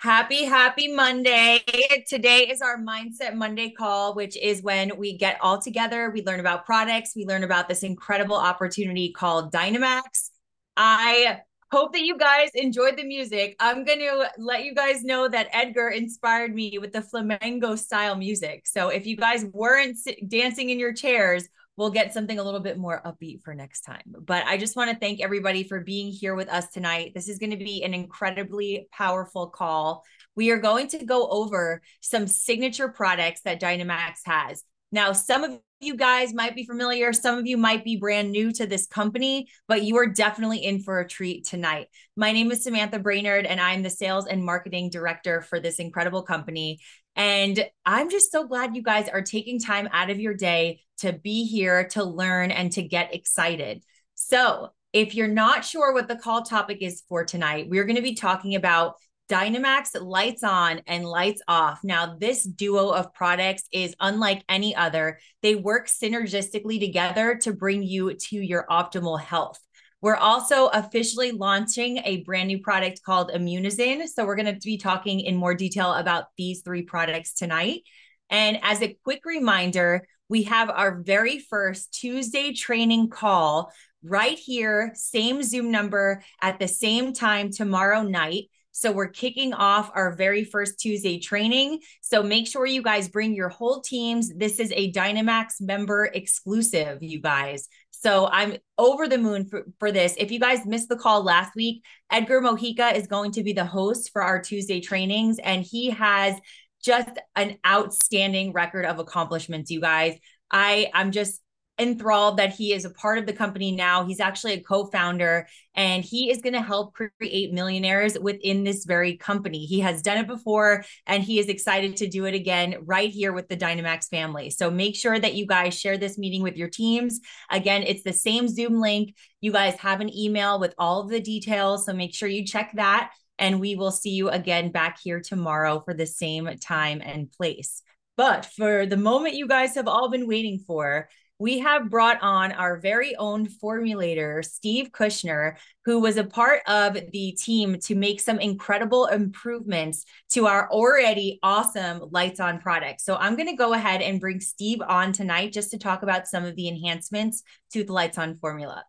Happy, happy Monday. Today is our Mindset Monday call, which is when we get all together. We learn about products, we learn about this incredible opportunity called Dynamax. I hope that you guys enjoyed the music. I'm going to let you guys know that Edgar inspired me with the flamenco style music. So if you guys weren't dancing in your chairs, we'll get something a little bit more upbeat for next time. But I just want to thank everybody for being here with us tonight. This is going to be an incredibly powerful call. We are going to go over some signature products that Dynamax has. Now, some of you guys might be familiar, some of you might be brand new to this company, but you are definitely in for a treat tonight. My name is Samantha Brainerd, and I'm the sales and marketing director for this incredible company. And I'm just so glad you guys are taking time out of your day to be here to learn and to get excited. So, if you're not sure what the call topic is for tonight, we're going to be talking about Dynamax lights on and lights off. Now, this duo of products is unlike any other. They work synergistically together to bring you to your optimal health. We're also officially launching a brand new product called Immunozen. So we're going to be talking in more detail about these three products tonight. And as a quick reminder, we have our very first Tuesday training call right here, same Zoom number at the same time tomorrow night. So we're kicking off our very first Tuesday training. So make sure you guys bring your whole teams. This is a Dynamax member exclusive, you guys. So I'm over the moon for, for this. If you guys missed the call last week, Edgar Mojica is going to be the host for our Tuesday trainings, and he has just an outstanding record of accomplishments, you guys. I I'm just enthralled that he is a part of the company now. He's actually a co-founder and he is going to help create millionaires within this very company. He has done it before and he is excited to do it again right here with the Dynamax family. So make sure that you guys share this meeting with your teams. Again, it's the same Zoom link. You guys have an email with all of the details, so make sure you check that and we will see you again back here tomorrow for the same time and place. But for the moment you guys have all been waiting for, we have brought on our very own formulator, Steve Kushner, who was a part of the team to make some incredible improvements to our already awesome Lights On product. So I'm going to go ahead and bring Steve on tonight just to talk about some of the enhancements to the Lights On formula.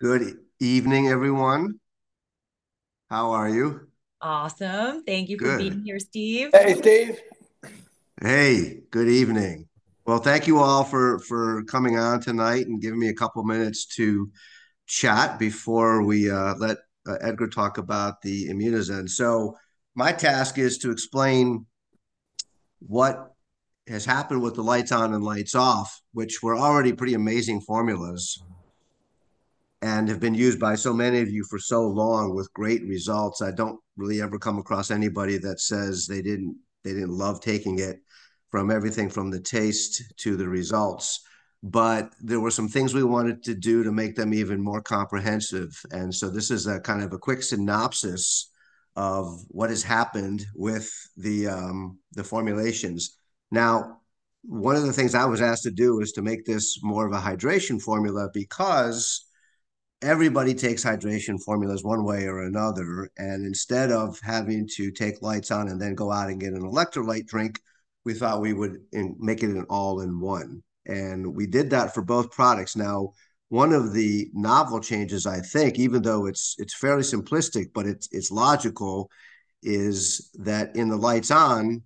Good evening, everyone. How are you? Awesome. Thank you Good. for being here, Steve. Hey, Steve. Hey, good evening. Well, thank you all for for coming on tonight and giving me a couple minutes to chat before we uh, let uh, Edgar talk about the Immunozen. So, my task is to explain what has happened with the lights on and lights off, which were already pretty amazing formulas and have been used by so many of you for so long with great results. I don't really ever come across anybody that says they didn't they didn't love taking it from everything from the taste to the results. But there were some things we wanted to do to make them even more comprehensive. And so this is a kind of a quick synopsis of what has happened with the um, the formulations. Now, one of the things I was asked to do is to make this more of a hydration formula because everybody takes hydration formulas one way or another. And instead of having to take lights on and then go out and get an electrolyte drink, we thought we would in, make it an all-in-one, and we did that for both products. Now, one of the novel changes, I think, even though it's it's fairly simplistic, but it's it's logical, is that in the lights on,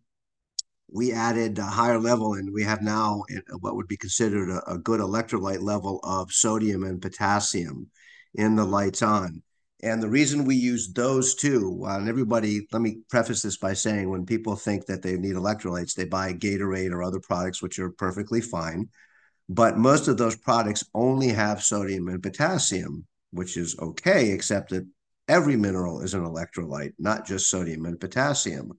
we added a higher level, and we have now what would be considered a, a good electrolyte level of sodium and potassium in the lights on. And the reason we use those two, and everybody, let me preface this by saying when people think that they need electrolytes, they buy Gatorade or other products, which are perfectly fine. But most of those products only have sodium and potassium, which is okay, except that every mineral is an electrolyte, not just sodium and potassium.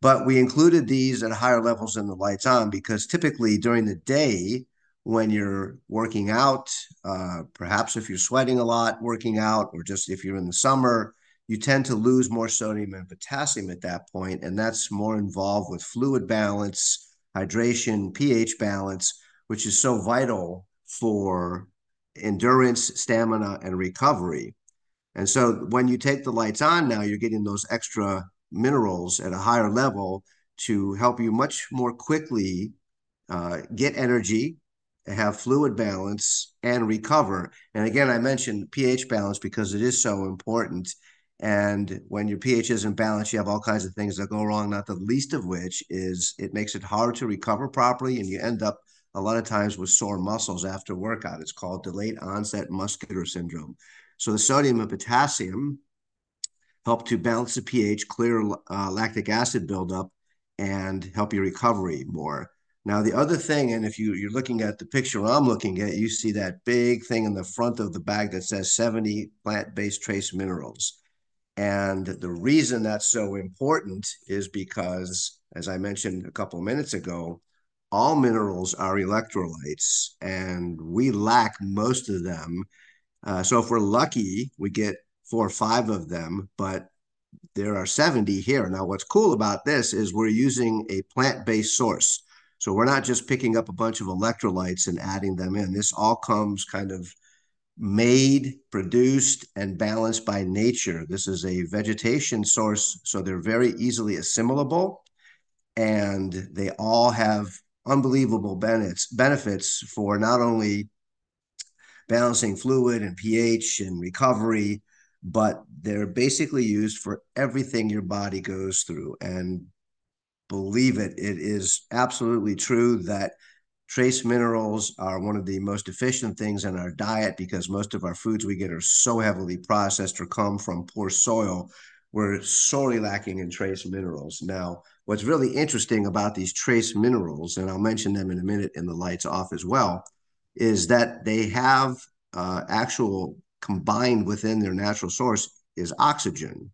But we included these at higher levels in the lights on because typically during the day, when you're working out, uh, perhaps if you're sweating a lot working out, or just if you're in the summer, you tend to lose more sodium and potassium at that point, and that's more involved with fluid balance, hydration, pH balance, which is so vital for endurance, stamina, and recovery. And so when you take the lights on now, you're getting those extra minerals at a higher level to help you much more quickly uh, get energy, have fluid balance, and recover. And again, I mentioned pH balance because it is so important. And when your pH isn't balanced, you have all kinds of things that go wrong, not the least of which is it makes it hard to recover properly. And you end up a lot of times with sore muscles after workout. It's called delayed onset muscular syndrome. So the sodium and potassium help to balance the pH, clear uh, lactic acid buildup, and help your recovery more. Now, the other thing, and if you, you're looking at the picture I'm looking at, you see that big thing in the front of the bag that says 70 plant-based trace minerals. And the reason that's so important is because, as I mentioned a couple of minutes ago, all minerals are electrolytes, and we lack most of them. Uh, so if we're lucky, we get four or five of them, but there are 70 here. Now, what's cool about this is we're using a plant-based source. So we're not just picking up a bunch of electrolytes and adding them in. This all comes kind of made, produced, and balanced by nature. This is a vegetation source, so they're very easily assimilable, and they all have unbelievable benefits benefits for not only balancing fluid and pH and recovery, but they're basically used for everything your body goes through. And believe it, it is absolutely true that trace minerals are one of the most efficient things in our diet because most of our foods we get are so heavily processed or come from poor soil. We're sorely lacking in trace minerals. Now, what's really interesting about these trace minerals, and I'll mention them in a minute in the lights off as well, is that they have uh, actual combined within their natural source is oxygen.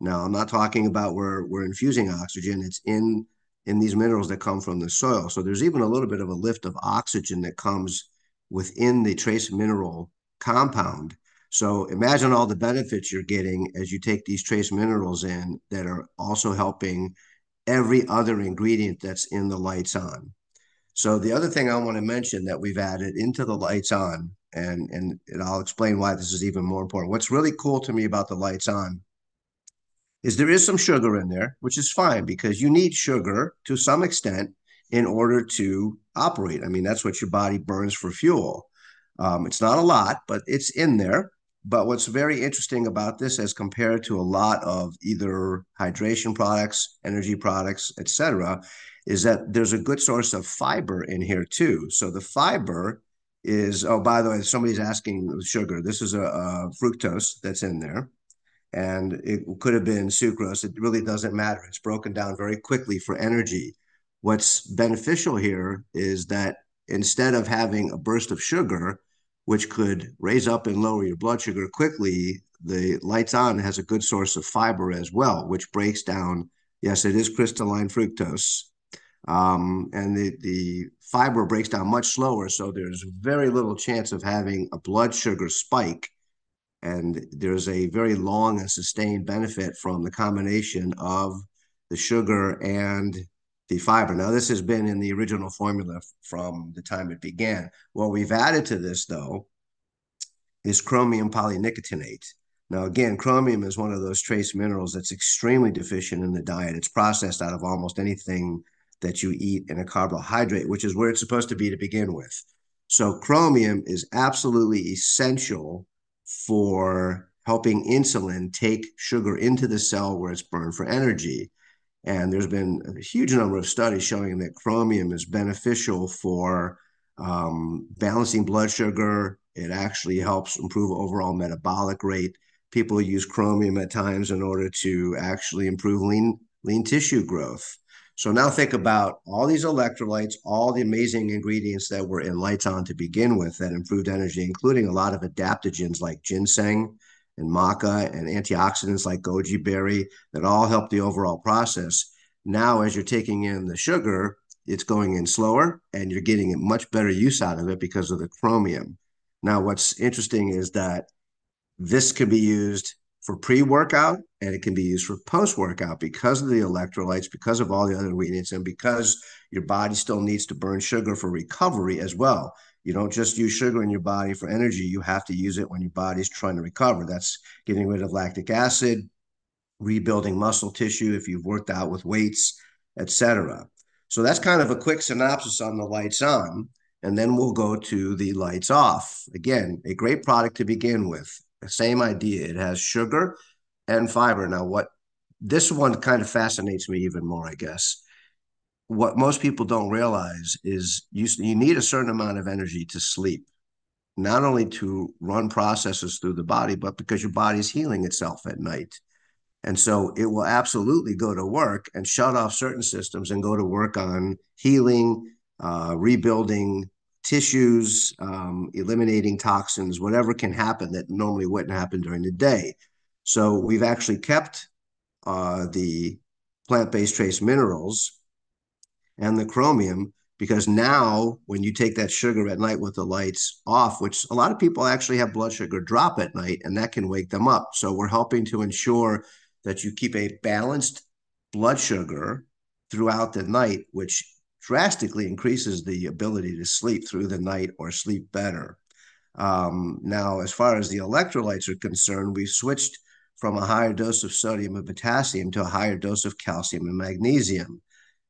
Now, I'm not talking about where we're infusing oxygen. It's in in these minerals that come from the soil. So there's even a little bit of a lift of oxygen that comes within the trace mineral compound. So imagine all the benefits you're getting as you take these trace minerals in that are also helping every other ingredient that's in the lights on. So the other thing I want to mention that we've added into the lights on, and, and, and I'll explain why this is even more important. What's really cool to me about the lights on is there is some sugar in there, which is fine because you need sugar to some extent in order to operate. I mean, that's what your body burns for fuel. Um, it's not a lot, but it's in there. But what's very interesting about this, as compared to a lot of either hydration products, energy products, etc., is that there's a good source of fiber in here too. So the fiber is oh, by the way, somebody's asking sugar. This is a, a fructose that's in there, and it could have been sucrose. It really doesn't matter. It's broken down very quickly for energy. What's beneficial here is that instead of having a burst of sugar, which could raise up and lower your blood sugar quickly, the lights on has a good source of fiber as well, which breaks down. Yes, it is crystalline fructose, um, and the, the fiber breaks down much slower. So there's very little chance of having a blood sugar spike. And there's a very long and sustained benefit from the combination of the sugar and the fiber. Now, this has been in the original formula from the time it began. What we've added to this, though, is chromium polynicotinate. Now, again, chromium is one of those trace minerals that's extremely deficient in the diet. It's processed out of almost anything that you eat in a carbohydrate, which is where it's supposed to be to begin with. So, chromium is absolutely essential for helping insulin take sugar into the cell where it's burned for energy. And there's been a huge number of studies showing that chromium is beneficial for um, balancing blood sugar. It actually helps improve overall metabolic rate. People use chromium at times in order to actually improve lean lean tissue growth. So now think about all these electrolytes, all the amazing ingredients that were in lights on to begin with that improved energy, including a lot of adaptogens like ginseng and maca and antioxidants like goji berry that all help the overall process. Now, as you're taking in the sugar, it's going in slower and you're getting a much better use out of it because of the chromium. Now, what's interesting is that this can be used for pre-workout and it can be used for post-workout because of the electrolytes, because of all the other ingredients, and because your body still needs to burn sugar for recovery as well. You don't just use sugar in your body for energy. You have to use it when your body's trying to recover. That's getting rid of lactic acid, rebuilding muscle tissue if you've worked out with weights, etc. So that's kind of a quick synopsis on the lights on. And then we'll go to the lights off. Again, a great product to begin with. Same idea. It has sugar and fiber. Now, what this one kind of fascinates me even more, I guess. What most people don't realize is you, you need a certain amount of energy to sleep, not only to run processes through the body, but because your body's healing itself at night. And so it will absolutely go to work and shut off certain systems and go to work on healing, uh, rebuilding tissues, um, eliminating toxins, whatever can happen that normally wouldn't happen during the day. So we've actually kept uh, the plant-based trace minerals and the chromium because now when you take that sugar at night with the lights off which a lot of people actually have blood sugar drop at night and that can wake them up so we're helping to ensure that you keep a balanced blood sugar throughout the night, which drastically increases the ability to sleep through the night or sleep better. Um, now, as far as the electrolytes are concerned, we switched from a higher dose of sodium and potassium to a higher dose of calcium and magnesium.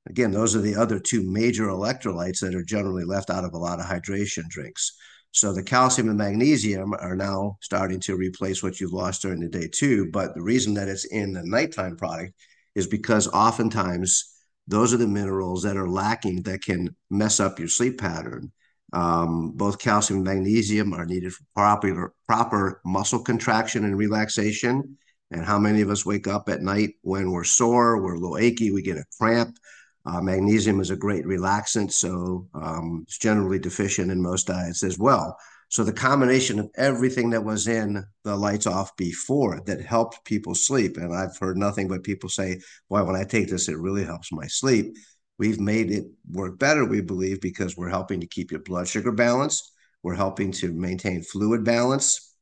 Again, those are the other two major electrolytes that are generally left out of a lot of hydration drinks. So the calcium and magnesium are now starting to replace what you've lost during the day too. But the reason that it's in the nighttime product is because oftentimes those are the minerals that are lacking that can mess up your sleep pattern. Um, both calcium and magnesium are needed for proper, proper muscle contraction and relaxation. And how many of us wake up at night when we're sore, we're a little achy, we get a cramp, uh, magnesium is a great relaxant, so um, it's generally deficient in most diets as well. So the combination of everything that was in the lights off before that helped people sleep, and I've heard nothing but people say, "Boy, when I take this, it really helps my sleep." We've made it work better, we believe, because we're helping to keep your blood sugar balanced. We're helping to maintain fluid balance.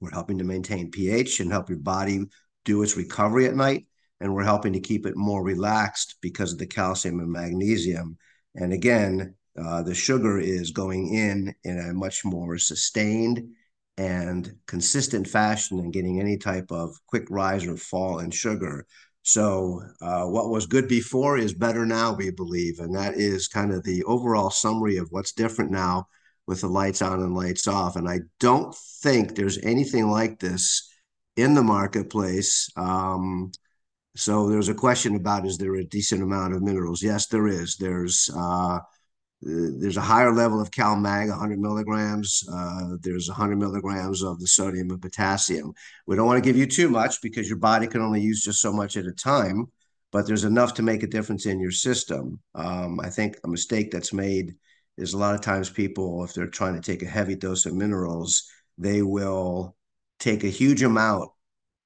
We're helping to maintain pH and help your body do its recovery at night and we're helping to keep it more relaxed because of the calcium and magnesium. And again, uh, the sugar is going in in a much more sustained and consistent fashion and getting any type of quick rise or fall in sugar. So, uh, what was good before is better now, we believe. And that is kind of the overall summary of what's different now with the lights on and lights off. And I don't think there's anything like this in the marketplace. Um, so there's a question about is there a decent amount of minerals? Yes, there is. There's uh, there's a higher level of CalMag, 100 milligrams. Uh, there's 100 milligrams of the sodium and potassium. We don't want to give you too much because your body can only use just so much at a time, but there's enough to make a difference in your system. Um, I think a mistake that's made is a lot of times people, if they're trying to take a heavy dose of minerals, they will take a huge amount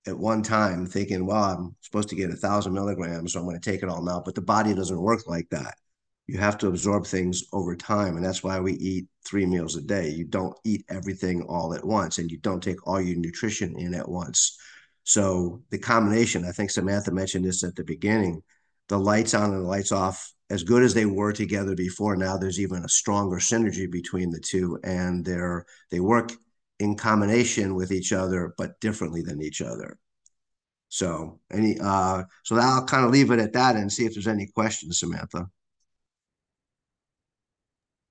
at one time thinking, well, I'm supposed to get a thousand milligrams, so I'm going to take it all now. But the body doesn't work like that. You have to absorb things over time. And that's why we eat three meals a day. You don't eat everything all at once and you don't take all your nutrition in at once. So the combination, I think Samantha mentioned this at the beginning, the lights on and the lights off, as good as they were together before, now there's even a stronger synergy between the two. And they're they work in combination with each other, but differently than each other. So any uh so I'll kind of leave it at that and see if there's any questions, Samantha.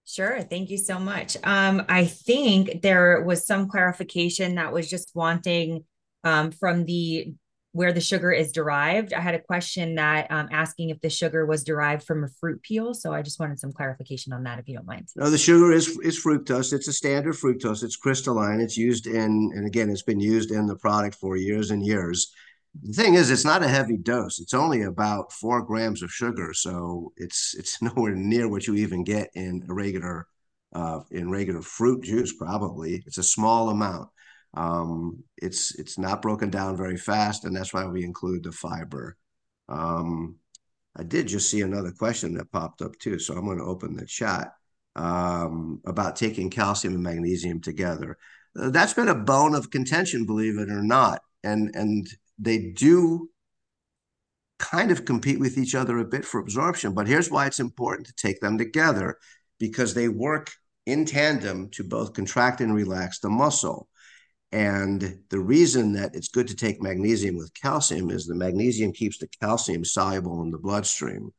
Sure. Thank you so much. Um, I think there was some clarification that was just wanting um, from the where the sugar is derived. I had a question that um, asking if the sugar was derived from a fruit peel. So I just wanted some clarification on that, if you don't mind. No, the sugar is is fructose. It's a standard fructose. It's crystalline. It's used in, and again, it's been used in the product for years and years. The thing is, it's not a heavy dose. It's only about four grams of sugar, so it's it's nowhere near what you even get in a regular uh, in regular fruit juice. Probably, it's a small amount. Um, it's it's not broken down very fast, and that's why we include the fiber. Um, I did just see another question that popped up too, so I'm going to open the chat um, about taking calcium and magnesium together. Uh, that's been a bone of contention, believe it or not, and and they do kind of compete with each other a bit for absorption. But here's why it's important to take them together because they work in tandem to both contract and relax the muscle. And the reason that it's good to take magnesium with calcium is the magnesium keeps the calcium soluble in the bloodstream.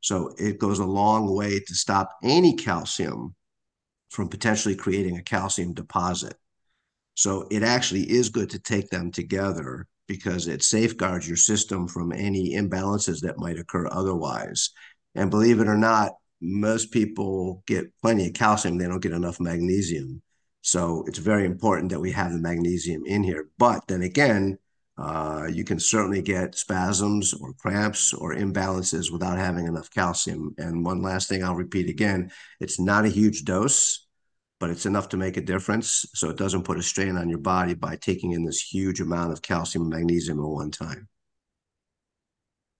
So it goes a long way to stop any calcium from potentially creating a calcium deposit. So it actually is good to take them together because it safeguards your system from any imbalances that might occur otherwise. And believe it or not, most people get plenty of calcium, they don't get enough magnesium. So it's very important that we have the magnesium in here. But then again, uh, you can certainly get spasms or cramps or imbalances without having enough calcium. And one last thing I'll repeat again it's not a huge dose, but it's enough to make a difference. So it doesn't put a strain on your body by taking in this huge amount of calcium and magnesium at one time.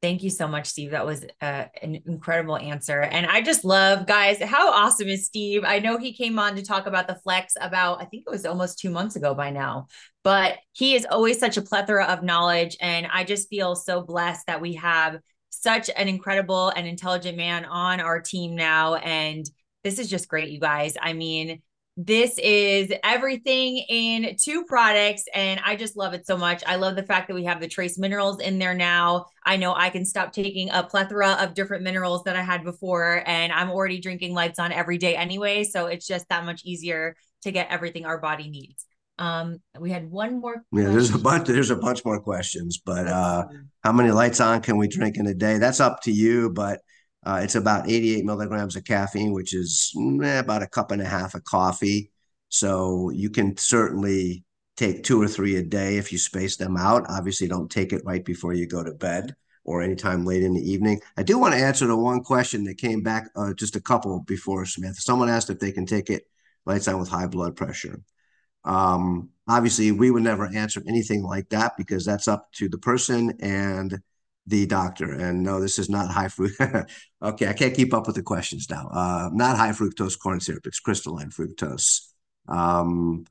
Thank you so much, Steve. That was uh, an incredible answer. And I just love, guys, how awesome is Steve? I know he came on to talk about the flex about, I think it was almost two months ago by now, but he is always such a plethora of knowledge. And I just feel so blessed that we have such an incredible and intelligent man on our team now. And this is just great, you guys. I mean, this is everything in two products, and I just love it so much. I love the fact that we have the trace minerals in there now. I know I can stop taking a plethora of different minerals that I had before, and I'm already drinking lights on every day anyway. So it's just that much easier to get everything our body needs. Um, we had one more. Question. Yeah, there's a bunch. There's a bunch more questions, but uh, how many lights on can we drink in a day? That's up to you, but uh, it's about 88 milligrams of caffeine, which is eh, about a cup and a half of coffee. So you can certainly take two or three a day if you space them out. Obviously, don't take it right before you go to bed or anytime late in the evening. I do want to answer the one question that came back uh, just a couple before Smith. Someone asked if they can take it lights on with high blood pressure. Um, obviously, we would never answer anything like that because that's up to the person and the doctor. And no, this is not high fructose. okay, I can't keep up with the questions now. Uh, not high fructose corn syrup. It's crystalline fructose. Um,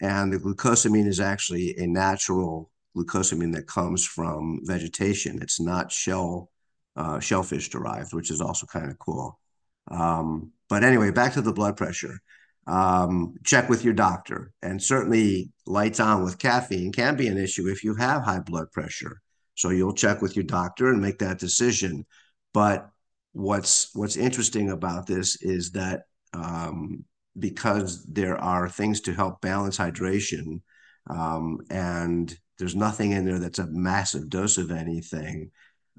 and the glucosamine is actually a natural glucosamine that comes from vegetation. It's not shell uh, shellfish derived, which is also kind of cool. Um, but anyway, back to the blood pressure. Um, check with your doctor, and certainly lights on with caffeine can be an issue if you have high blood pressure. So you'll check with your doctor and make that decision. But what's what's interesting about this is that um, because there are things to help balance hydration, um, and there's nothing in there that's a massive dose of anything.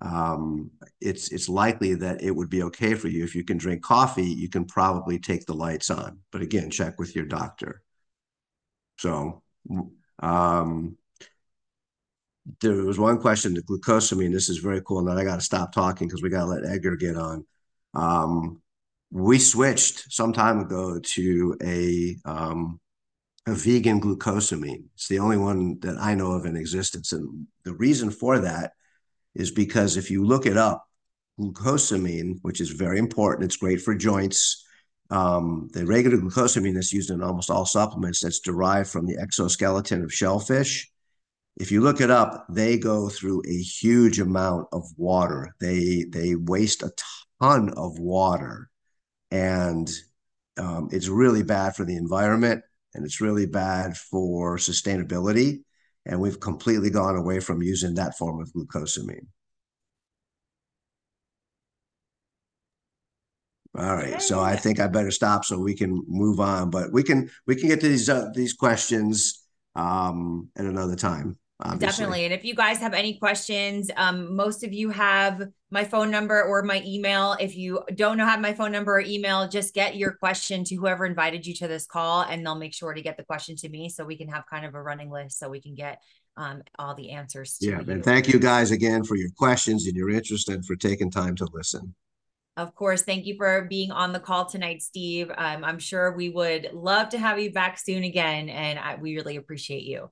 Um, it's it's likely that it would be okay for you if you can drink coffee. You can probably take the lights on, but again, check with your doctor. So, um, there was one question, the glucosamine. This is very cool. And I got to stop talking because we got to let Edgar get on. Um, we switched some time ago to a um, a vegan glucosamine. It's the only one that I know of in existence, and the reason for that is because if you look it up, glucosamine, which is very important, it's great for joints. Um, the regular glucosamine that's used in almost all supplements that's derived from the exoskeleton of shellfish if you look it up, they go through a huge amount of water. They they waste a ton of water, and um, it's really bad for the environment and it's really bad for sustainability. And we've completely gone away from using that form of glucosamine. All right, so I think I better stop so we can move on, but we can we can get to these uh, these questions um, at another time. Obviously. Definitely. And if you guys have any questions, um, most of you have my phone number or my email. If you don't know have my phone number or email, just get your question to whoever invited you to this call, and they'll make sure to get the question to me so we can have kind of a running list so we can get um, all the answers. yeah, you. and thank you guys again for your questions and your interest and for taking time to listen. Of course. Thank you for being on the call tonight, Steve. Um, I'm sure we would love to have you back soon again, and I, we really appreciate you.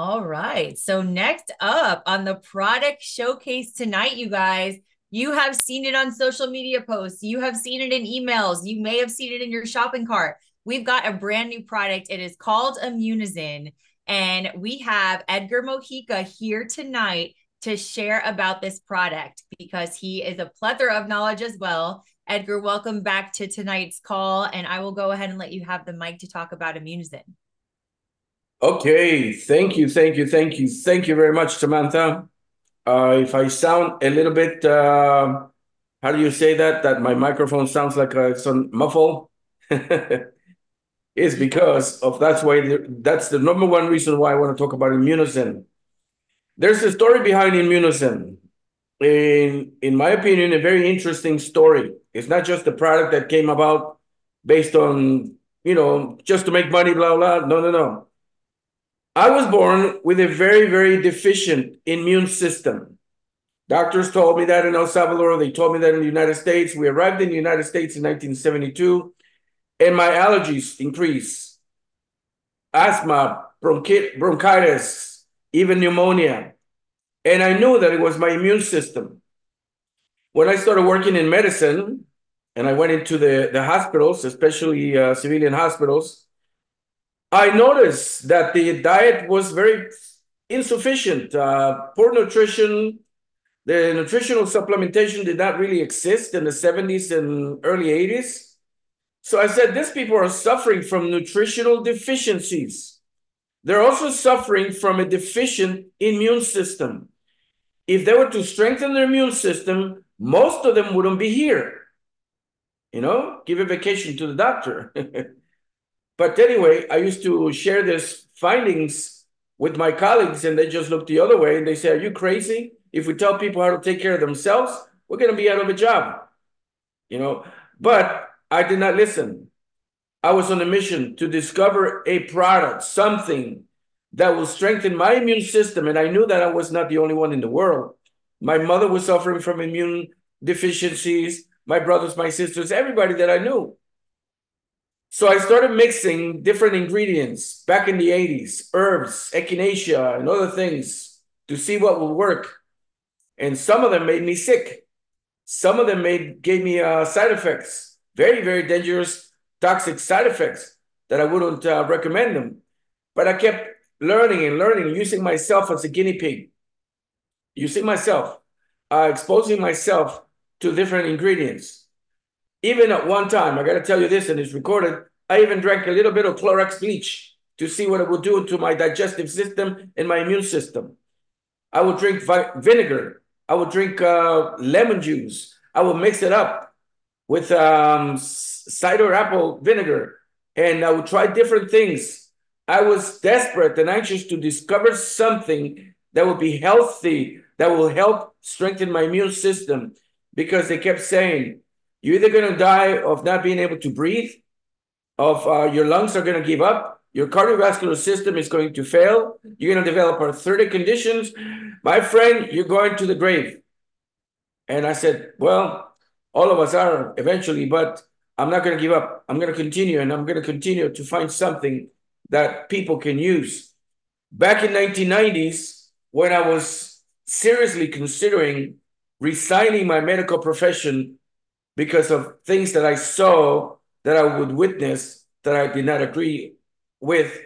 All right. So, next up on the product showcase tonight, you guys, you have seen it on social media posts, you have seen it in emails, you may have seen it in your shopping cart. We've got a brand new product. It is called Immunozen. And we have Edgar Mojica here tonight to share about this product because he is a plethora of knowledge as well. Edgar, welcome back to tonight's call, and I will go ahead and let you have the mic to talk about Immunozen. Okay, thank you, thank you, thank you, thank you very much, Samantha. Uh, if I sound a little bit, uh, how do you say that? That my microphone sounds like a, on muffle. is because of that's why that's the number one reason why I want to talk about Immunozen. There's a story behind Immunozen. In in my opinion, a very interesting story. It's not just a product that came about based on you know just to make money, blah blah. No, no, no. I was born with a very very deficient immune system. Doctors told me that in El Salvador. They told me that in the United States. We arrived in the United States in 1972 and my allergies increase. Asthma, bronchi- bronchitis, even pneumonia. And I knew that it was my immune system. When I started working in medicine and I went into the, the hospitals, especially uh, civilian hospitals, I noticed that the diet was very insufficient. Uh, poor nutrition, the nutritional supplementation did not really exist in the 70s and early 80s. So I said, these people are suffering from nutritional deficiencies. They're also suffering from a deficient immune system. If they were to strengthen their immune system, most of them wouldn't be here. You know, give a vacation to the doctor. but anyway, I used to share these findings with my colleagues, and they just looked the other way and they say, Are you crazy? If we tell people how to take care of themselves, we're going to be out of a job. You know, but I did not listen. I was on a mission to discover a product, something that will strengthen my immune system. And I knew that I was not the only one in the world. My mother was suffering from immune deficiencies, my brothers, my sisters, everybody that I knew. So I started mixing different ingredients back in the 80s, herbs, echinacea, and other things to see what would work. And some of them made me sick. Some of them made gave me uh, side effects very, very dangerous, toxic side effects that I wouldn't uh, recommend them. But I kept learning and learning, using myself as a guinea pig, using myself, uh, exposing myself to different ingredients. Even at one time, I got to tell you this, and it's recorded, I even drank a little bit of Clorox bleach to see what it would do to my digestive system and my immune system. I would drink vi- vinegar. I would drink uh, lemon juice. I would mix it up with um, cider apple vinegar, and I would try different things. I was desperate and anxious to discover something that would be healthy, that will help strengthen my immune system, because they kept saying, you're either going to die of not being able to breathe, of uh, your lungs are going to give up, your cardiovascular system is going to fail, you're going to develop arthritic conditions. My friend, you're going to the grave. And I said, well, all of us are eventually, but I'm not going to give up. I'm going to continue and I'm going to continue to find something that people can use. Back in 1990s, when I was seriously considering resigning my medical profession because of things that I saw that I would witness that I did not agree with,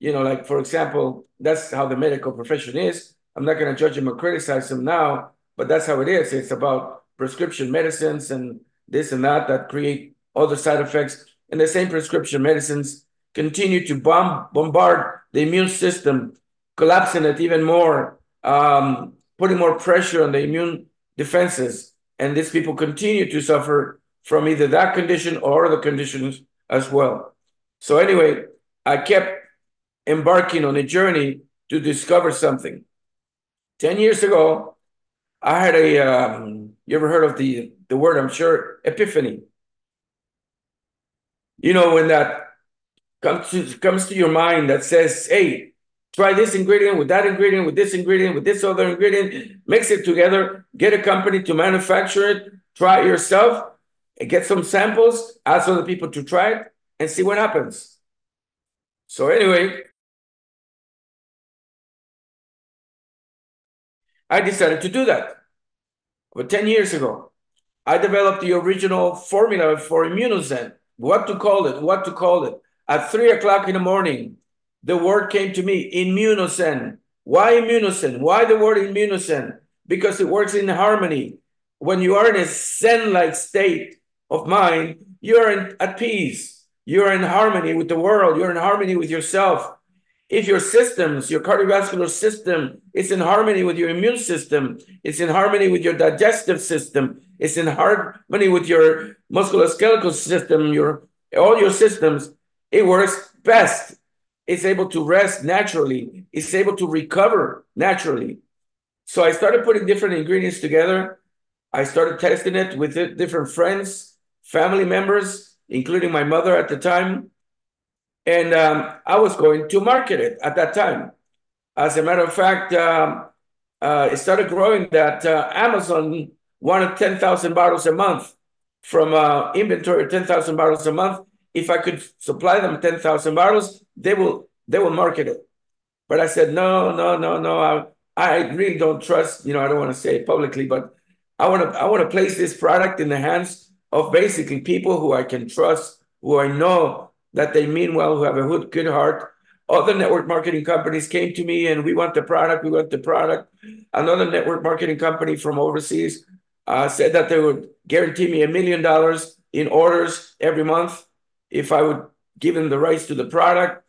you know, like for example, that's how the medical profession is. I'm not going to judge them or criticize them now, but that's how it is. It's about prescription medicines and this and that that create other side effects. And the same prescription medicines continue to bomb, bombard the immune system, collapsing it even more, um, putting more pressure on the immune defenses. And these people continue to suffer from either that condition or other conditions as well. So, anyway, I kept embarking on a journey to discover something. 10 years ago, I had a um, you ever heard of the the word I'm sure epiphany. You know when that comes to comes to your mind that says, "Hey, try this ingredient with that ingredient with this ingredient with this other ingredient, mix it together, get a company to manufacture it, try it yourself, get some samples, ask other people to try it, and see what happens." So anyway, I decided to do that. But 10 years ago, I developed the original formula for Immunozen, what to call it, what to call it. At three o'clock in the morning, the word came to me, Immunozen. Why Immunozen? Why the word Immunozen? Because it works in harmony. when you are in a zen-like state of mind, you're in, at peace. You're in harmony with the world. You're in harmony with yourself. If your systems, your cardiovascular system, is in harmony with your immune system, it's in harmony with your digestive system, it's in harmony with your musculoskeletal system, your all your systems, it works best. It's able to rest naturally. It's able to recover naturally. So I started putting different ingredients together. I started testing it with different friends, family members, including my mother at the time. And um, I was going to market it at that time. As a matter of fact, um, uh, it started growing that uh, Amazon wanted 10,000 bottles a month from uh, inventory 10,000 bottles a month. If I could supply them 10,000 bottles, they will they will market it. But I said, no, no, no, no. I, I really don't trust, you know, I don't want to say it publicly, but I want to I want to place this product in the hands of basically people who I can trust, who I know that they mean well, who have a good, heart. Other network marketing companies came to me and we want the product, we want the product. Another network marketing company from overseas uh, said that they would guarantee me a million dollars in orders every month if I would give them the rights to the product.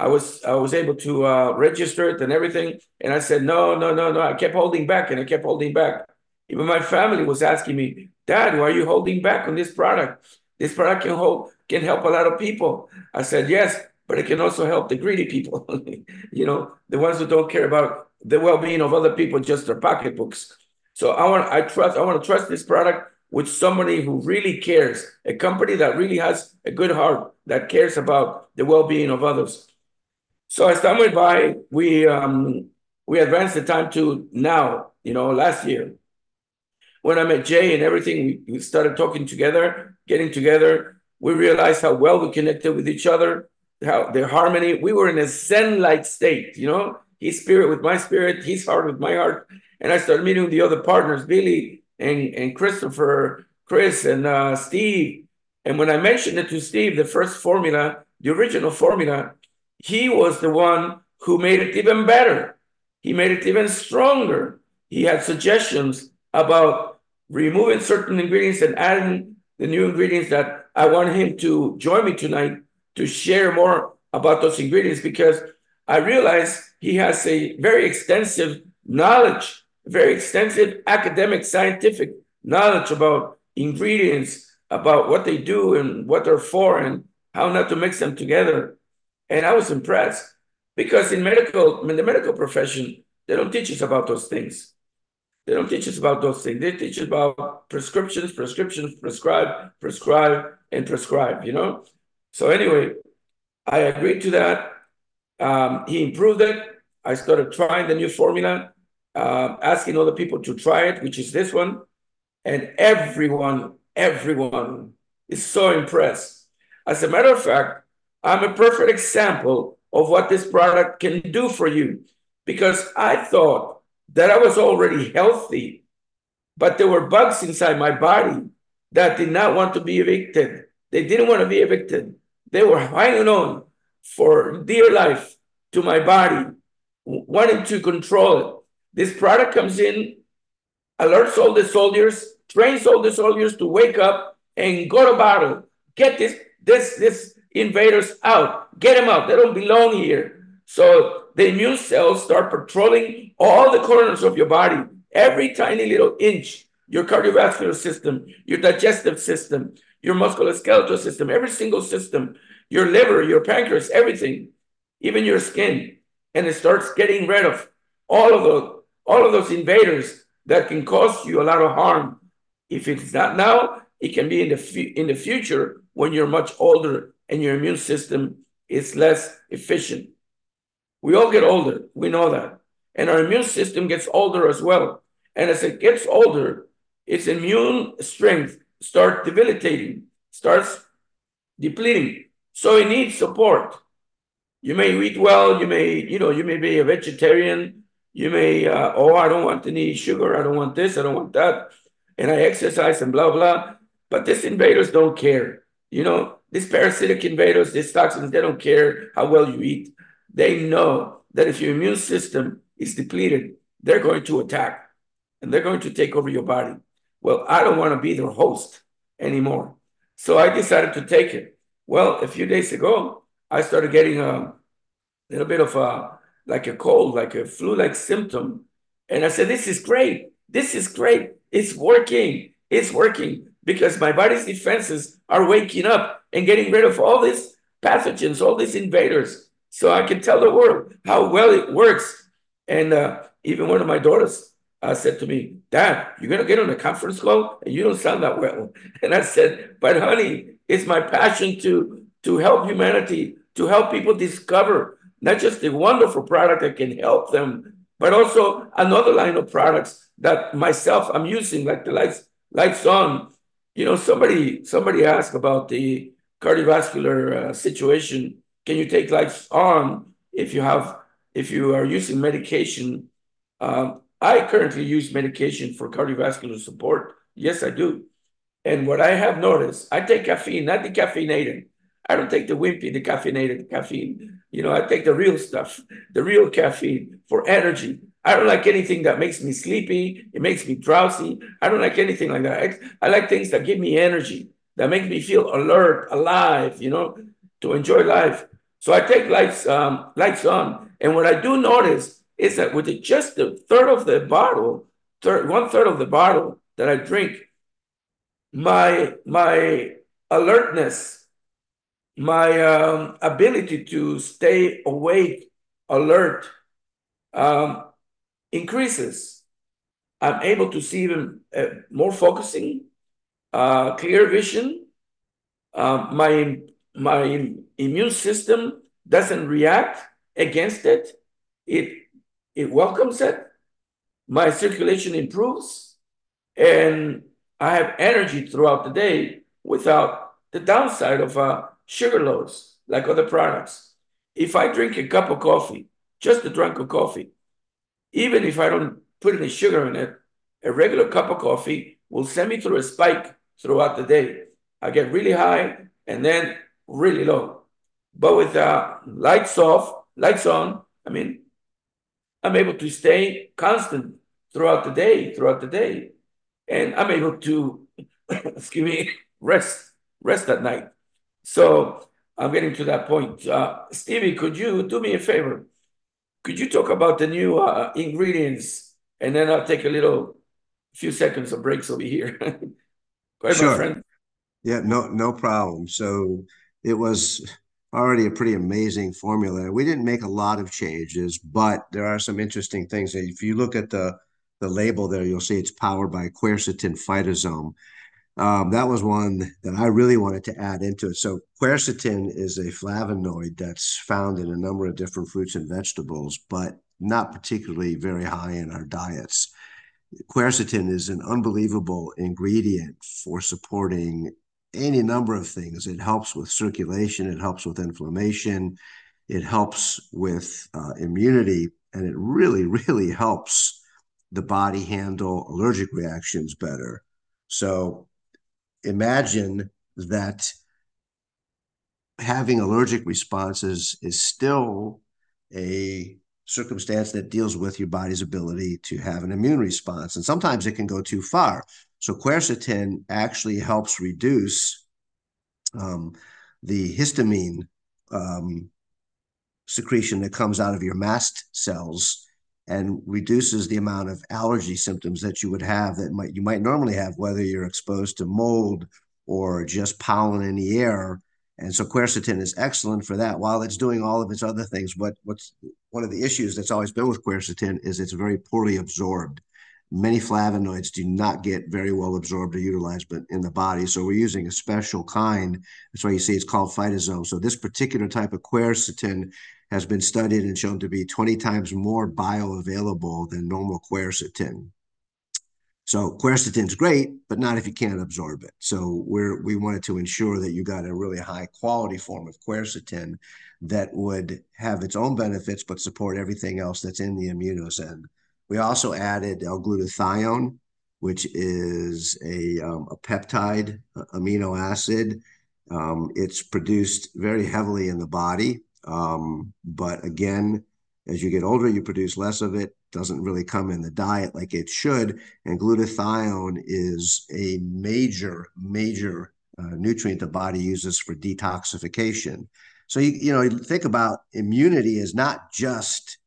I was I was able to uh, register it and everything, and I said no, no, no, no. I kept holding back, and I kept holding back. Even my family was asking me, Dad, why are you holding back on this product? This product can hold can help a lot of people. I said yes, but it can also help the greedy people. you know, the ones who don't care about the well-being of other people, just their pocketbooks. So I want I trust I want to trust this product with somebody who really cares, a company that really has a good heart that cares about the well-being of others. So as time went by, we um, we advanced the time to now, you know, last year. When I met Jay and everything, we, we started talking together, getting together. We realized how well we connected with each other, how the harmony. We were in a Zen-like state, you know, his spirit with my spirit, his heart with my heart. And I started meeting the other partners, Billy and, and Christopher, Chris, and uh, Steve. And when I mentioned it to Steve, the first formula, the original formula, he was the one who made it even better. He made it even stronger. He had suggestions about removing certain ingredients and adding the new ingredients that I want him to join me tonight to share more about those ingredients because I realize he has a very extensive knowledge, very extensive academic, scientific knowledge about ingredients, about what they do and what they're for and how not to mix them together. And I was impressed because in medical, in the medical profession, they don't teach us about those things. They don't teach us about those things. They teach us about prescriptions, prescriptions, prescribe, prescribe, and prescribe, you know? So anyway, I agreed to that. Um, he improved it. I started trying the new formula, uh, asking other people to try it, which is this one. And everyone, everyone is so impressed. As a matter of fact, I'm a perfect example of what this product can do for you because I thought that I was already healthy, but there were bugs inside my body that did not want to be evicted. They didn't want to be evicted. They were hanging on for dear life to my body, wanting to control it. This product comes in, alerts all the soldiers, trains all the soldiers to wake up and go to battle. Get this, this, this invaders out. Get them out. They don't belong here. So the immune cells start patrolling all the corners of your body, every tiny little inch, your cardiovascular system, your digestive system, your musculoskeletal system, every single system, your liver, your pancreas, everything, even your skin. And it starts getting rid of all of those, all of those invaders that can cause you a lot of harm. If it's not now, it can be in the in the future when you're much older and your immune system is less efficient. We all get older, we know that. And our immune system gets older as well. And as it gets older, its immune strength starts debilitating, starts depleting. So it needs support. You may eat well, you may, you know, you may be a vegetarian, you may, uh, oh, I don't want any sugar, I don't want this, I don't want that, and I exercise and blah, blah. But these invaders don't care. You know, these parasitic invaders, these toxins, they don't care how well you eat. They know that if your immune system is depleted, they're going to attack and they're going to take over your body. Well, I don't want to be their host anymore. So I decided to take it. Well, a few days ago, I started getting a little bit of a like a cold, like a flu-like symptom. And I said, This is great. This is great. It's working. It's working because my body's defenses are waking up and getting rid of all these pathogens, all these invaders. So I can tell the world how well it works. And uh, even one of my daughters uh, said to me, Dad, you're going to get on a conference call and you don't sound that well. And I said, But honey, it's my passion to, to help humanity, to help people discover not just a wonderful product that can help them, but also another line of products that myself I'm using, like the lights, lights on. You know, somebody somebody asked about the cardiovascular uh, situation. Can you take lights on if you have if you are using medication? Um, I currently use medication for cardiovascular support. Yes, I do. And what I have noticed, I take caffeine, not decaffeinated. I don't take the wimpy, the caffeinated caffeine. You know, I take the real stuff, the real caffeine for energy. I don't like anything that makes me sleepy. It makes me drowsy. I don't like anything like that. I, I like things that give me energy, that make me feel alert, alive, you know, to enjoy life. So I take lights, um, lights on. And what I do notice is that with the, just the third of the bottle, third, one third of the bottle that I drink, my my alertness, my um, ability to stay awake, alert, um, increases. I'm able to see even uh, more focusing, uh, clear vision. Uh, my my immune system doesn't react against it. It it welcomes it. My circulation improves, and I have energy throughout the day without the downside of uh, sugar loads like other products. If I drink a cup of coffee, just a drink of coffee, even if I don't put any sugar in it, a regular cup of coffee will send me through a spike throughout the day. I get really high and then really low. But with uh, lights off, lights on, I mean, I'm able to stay constant throughout the day, throughout the day. And I'm able to, excuse me, rest, rest at night. So I'm getting to that point. Uh, Stevie, could you do me a favor? Could you talk about the new uh, ingredients? And then I'll take a little few seconds of breaks over here. Go ahead, Sure. my friend. Yeah, no, no problem. So it was already a pretty amazing formula. We didn't make a lot of changes, but there are some interesting things. If you look at the the label there, you'll see it's powered by quercetin phytosome. Um, that was one that I really wanted to add into it. So quercetin is a flavonoid that's found in a number of different fruits and vegetables, but not particularly very high in our diets. Quercetin is an unbelievable ingredient for supporting any number of things. It helps with circulation, it helps with inflammation, it helps with uh, immunity, and it really, really helps the body handle allergic reactions better. So imagine that having allergic responses is still a circumstance that deals with your body's ability to have an immune response. And sometimes it can go too far. So quercetin actually helps reduce um, the histamine um, secretion that comes out of your mast cells and reduces the amount of allergy symptoms that you would have that might you might normally have whether you're exposed to mold or just pollen in the air. And so quercetin is excellent for that. While it's doing all of its other things what what's one of the issues that's always been with quercetin is it's very poorly absorbed. Many flavonoids do not get very well absorbed or utilized but in the body. So we're using a special kind. That's why you see it's called phytosome. So this particular type of quercetin has been studied and shown to be 20 times more bioavailable than normal quercetin. So quercetin's great, but not if you can't absorb it. So we're we wanted to ensure that you got a really high quality form of quercetin that would have its own benefits but support everything else that's in the Immunozen. We also added L-glutathione, which is a, um, a peptide amino acid. Um, it's produced very heavily in the body um, but again, as you get older, you produce less of it. doesn't really come in the diet like it should. And glutathione is a major, major uh, nutrient the body uses for detoxification. So you you know you think about immunity is not just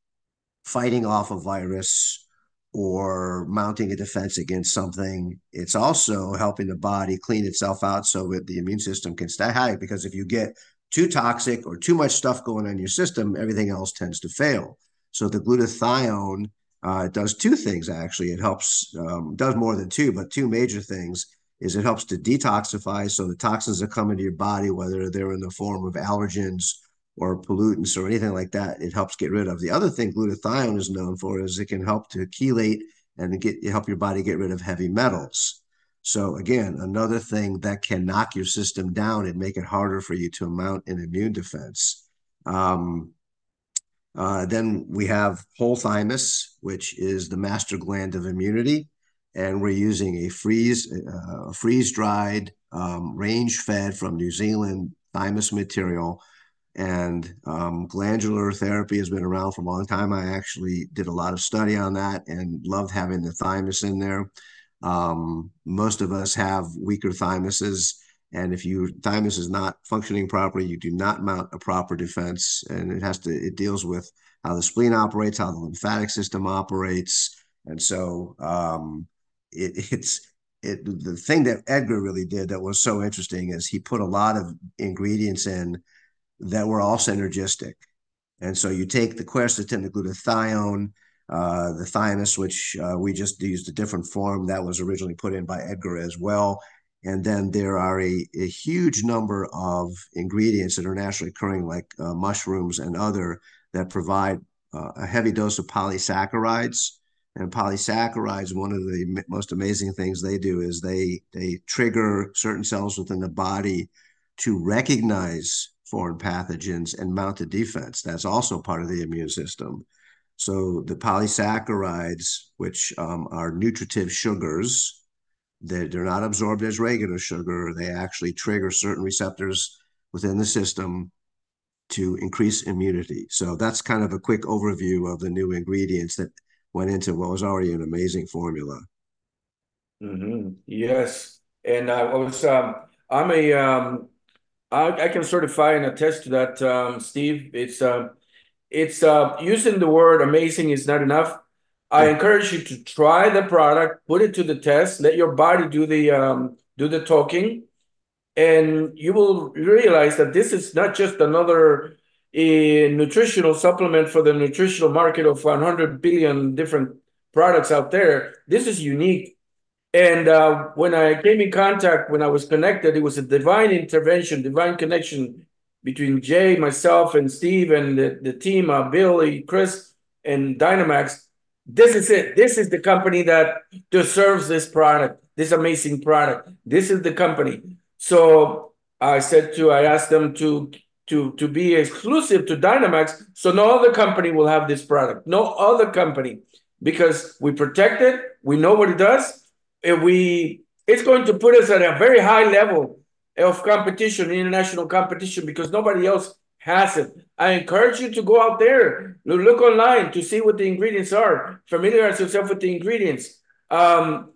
fighting off a virus or mounting a defense against something. It's also helping the body clean itself out so that the immune system can stay high. Because if you get too toxic or too much stuff going on in your system, everything else tends to fail. So the glutathione uh, does two things actually. It helps um, does more than two, but two major things is it helps to detoxify. So the toxins that come into your body, whether they're in the form of allergens or pollutants or anything like that, it helps get rid of. The other thing glutathione is known for is it can help to chelate and get help your body get rid of heavy metals. So again, another thing that can knock your system down and make it harder for you to mount an immune defense. Um, uh, then we have whole thymus, which is the master gland of immunity, and we're using a freeze uh, freeze dried um, range fed from New Zealand thymus material. And um, glandular therapy has been around for a long time. I actually did a lot of study on that and loved having the thymus in there. Um, most of us have weaker thymuses and if your thymus is not functioning properly, you do not mount a proper defense. And it has to, it deals with how the spleen operates, how the lymphatic system operates. And so um, it, it's, it, the thing that Edgar really did that was so interesting is he put a lot of ingredients in that were all synergistic. And so you take the quercetin, the glutathione, uh, the thymus, which uh, we just used a different form that was originally put in by Edgar as well. And then there are a, a huge number of ingredients that are naturally occurring, like uh, mushrooms and other, that provide uh, a heavy dose of polysaccharides. And polysaccharides, one of the most amazing things they do is they they trigger certain cells within the body to recognize foreign pathogens and mount a defense. That's also part of the immune system. So the polysaccharides, which um, are nutritive sugars, they're, they're not absorbed as regular sugar. They actually trigger certain receptors within the system to increase immunity. So that's kind of a quick overview of the new ingredients that went into what was already an amazing formula. Mm-hmm. Yes, and I was um, I'm a um, I, I can certify and attest to that, um, Steve. It's uh, it's uh, using the word amazing is not enough. I encourage you to try the product, put it to the test, let your body do the um, do the talking, and you will realize that this is not just another a nutritional supplement for the nutritional market of 100 billion different products out there. This is unique. And uh, when I came in contact, when I was connected, it was a divine intervention, divine connection between Jay, myself, and Steve, and the, the team, uh, Billy, Chris, and Dynamax this is it. This is the company that deserves this product, this amazing product. This is the company. So I said to, I asked them to to to be exclusive to Dynamax, so no other company will have this product. No other company, because we protect it. We know what it does, and we it's going to put us at a very high level of competition, international competition, because nobody else has it. I encourage you to go out there, look online to see what the ingredients are, familiarize yourself with the ingredients. Um,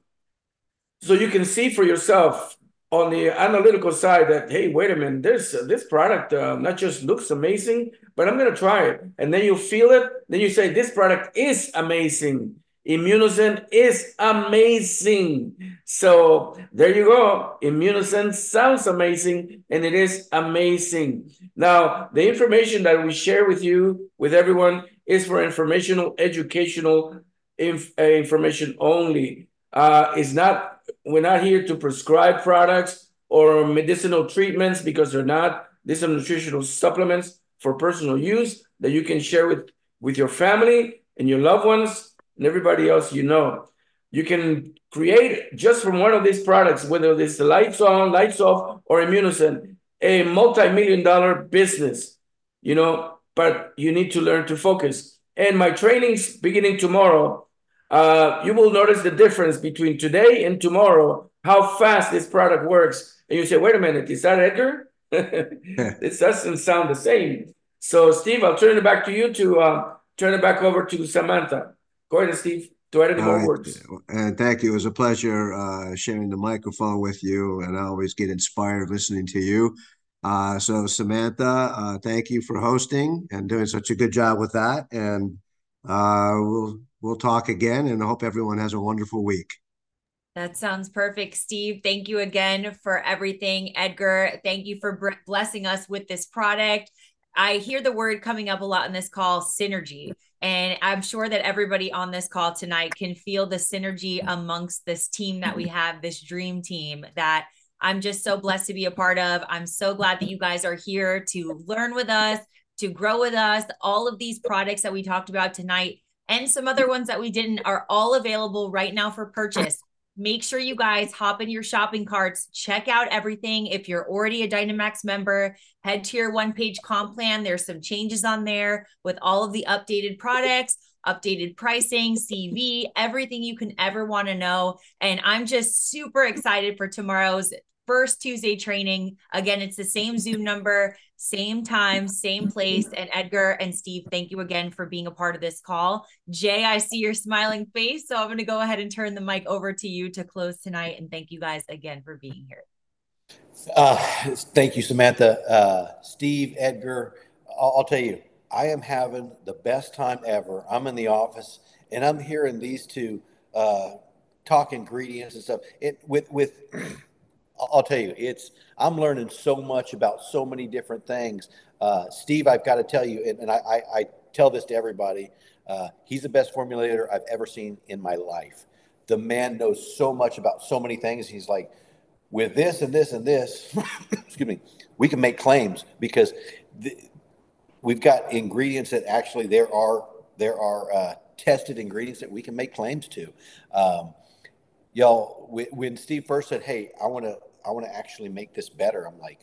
so you can see for yourself on the analytical side that hey wait a minute this this product uh, not just looks amazing but i'm going to try it and then you feel it then you say this product is amazing Immunozen is amazing. So there you go. Immunozen sounds amazing and it is amazing. Now, the information that we share with you, with everyone, is for informational, educational inf uh, information only. Uh, it's not, we're not here to prescribe products or medicinal treatments because they're not. These are nutritional supplements for personal use that you can share with, with your family and your loved ones and everybody else you know. You can create just from one of these products, whether it's the lights on, lights off, or Immunozen, a multi-million dollar business, you know, but you need to learn to focus. And my training's beginning tomorrow. Uh, you will notice the difference between today and tomorrow, how fast this product works. And you say, wait a minute, is that Edgar? it doesn't sound the same. So, Steve, I'll turn it back to you to uh, turn it back over to Samantha. Go ahead, Steve. Do I have any more right. words? And thank you. It was a pleasure uh, sharing the microphone with you, and I always get inspired listening to you. Uh, so, Samantha, uh, thank you for hosting and doing such a good job with that. And uh, we'll we'll talk again, and I hope everyone has a wonderful week. That sounds perfect, Steve. Thank you again for everything, Edgar. Thank you for blessing us with this product. I hear the word coming up a lot in this call synergy. And I'm sure that everybody on this call tonight can feel the synergy amongst this team that we mm-hmm. have, this dream team that I'm just so blessed to be a part of. I'm so glad that you guys are here to learn with us, to grow with us. All of these products that we talked about tonight and some other ones that we didn't are all available right now for purchase make sure you guys hop in your shopping carts, check out everything. If you're already a Dynamax member, head to your one page comp plan. There's some changes on there with all of the updated products, updated pricing, CV, everything you can ever want to know. And I'm just super excited for tomorrow's first Tuesday training. Again, it's the same Zoom number, same time, same place. And Edgar and Steve, thank you again for being a part of this call. Jay, I see your smiling face. So I'm going to go ahead and turn the mic over to you to close tonight. And thank you guys again for being here. Uh, thank you, Samantha. Uh, Steve, Edgar, I'll, I'll tell you, I am having the best time ever. I'm in the office and I'm hearing these two uh, talk ingredients and stuff. It with with I'll tell you, it's I'm learning so much about so many different things. Uh, Steve, I've got to tell you, and, and I, I, I, tell this to everybody. Uh, he's the best formulator I've ever seen in my life. The man knows so much about so many things. He's like, with this and this and this, excuse me, we can make claims because we've got ingredients that actually there are there are uh, tested ingredients that we can make claims to. Um, y'all when steve first said hey i want to i want to actually make this better. I'm like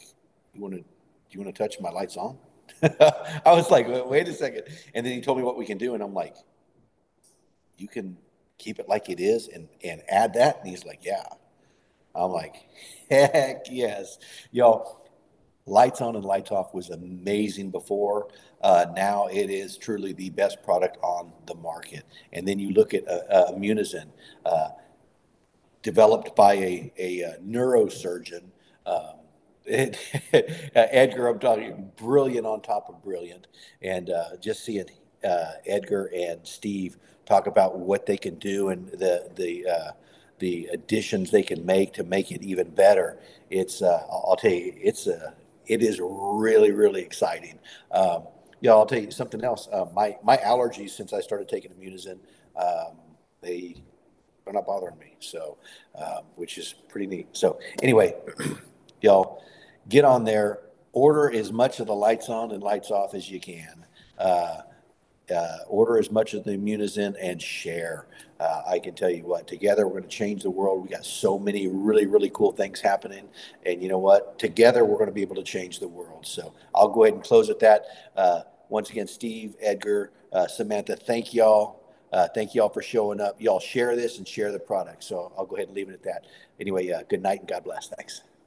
you want to do you want to touch my lights on? I was like wait a second. And then he told me what we can do and i'm like you can keep it like it is and and add that? And he's like yeah. I'm like heck yes. Y'all lights on and lights off was amazing before. Uh, now it is truly the best product on the market. And then you look at uh, uh, uh, developed by a, a, a neurosurgeon. Um, it, Edgar, I'm talking brilliant on top of brilliant. And uh, just seeing uh, Edgar and Steve talk about what they can do and the, the, uh, the additions they can make to make it even better. It's, uh, I'll tell you, it's a, it is really, really exciting. Um, yeah, I'll tell you something else. Uh, my, my allergies since I started taking Immunozen, um, they they're not bothering me. So, um, which is pretty neat. So, anyway, y'all get on there, order as much of the lights on and lights off as you can. Uh, uh, order as much of the Immunozen and share. Uh, I can tell you what, together we're going to change the world. We got so many really, really cool things happening. And you know what? Together we're going to be able to change the world. So I'll go ahead and close at that. Uh, once again, Steve, Edgar, uh, Samantha, thank y'all. Uh, thank you all for showing up. Y'all share this and share the product. So I'll go ahead and leave it at that. Anyway, uh, good night and God bless. Thanks.